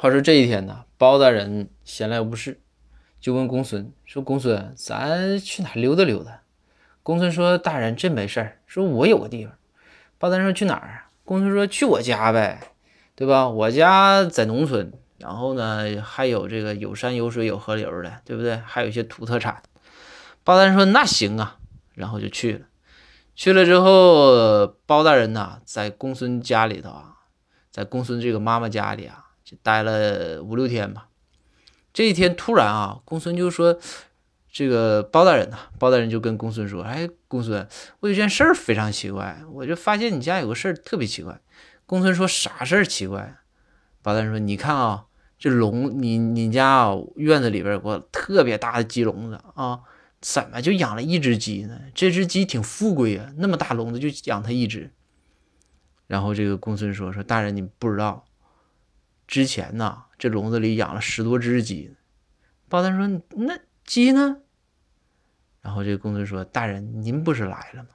话说这一天呢，包大人闲来无事，就问公孙说：“公孙，咱去哪溜达溜达？”公孙说：“大人真没事儿，说我有个地方。”包大人说：“去哪儿啊？”公孙说：“去我家呗，对吧？我家在农村，然后呢还有这个有山有水有河流的，对不对？还有一些土特产。”包大人说：“那行啊。”然后就去了。去了之后，包大人呐，在公孙家里头啊，在公孙这个妈妈家里啊。就待了五六天吧。这一天突然啊，公孙就说：“这个包大人呐，包大人就跟公孙说：‘哎，公孙，我有件事儿非常奇怪，我就发现你家有个事儿特别奇怪。’公孙说：‘啥事儿奇怪？’包大人说：‘你看啊，这笼，你你家啊院子里边有个特别大的鸡笼子啊，怎么就养了一只鸡呢？这只鸡挺富贵啊，那么大笼子就养它一只。’然后这个公孙说：‘说大人，你不知道。’之前呢，这笼子里养了十多只鸡。包大人说：“那鸡呢？”然后这个公孙说：“大人，您不是来了吗？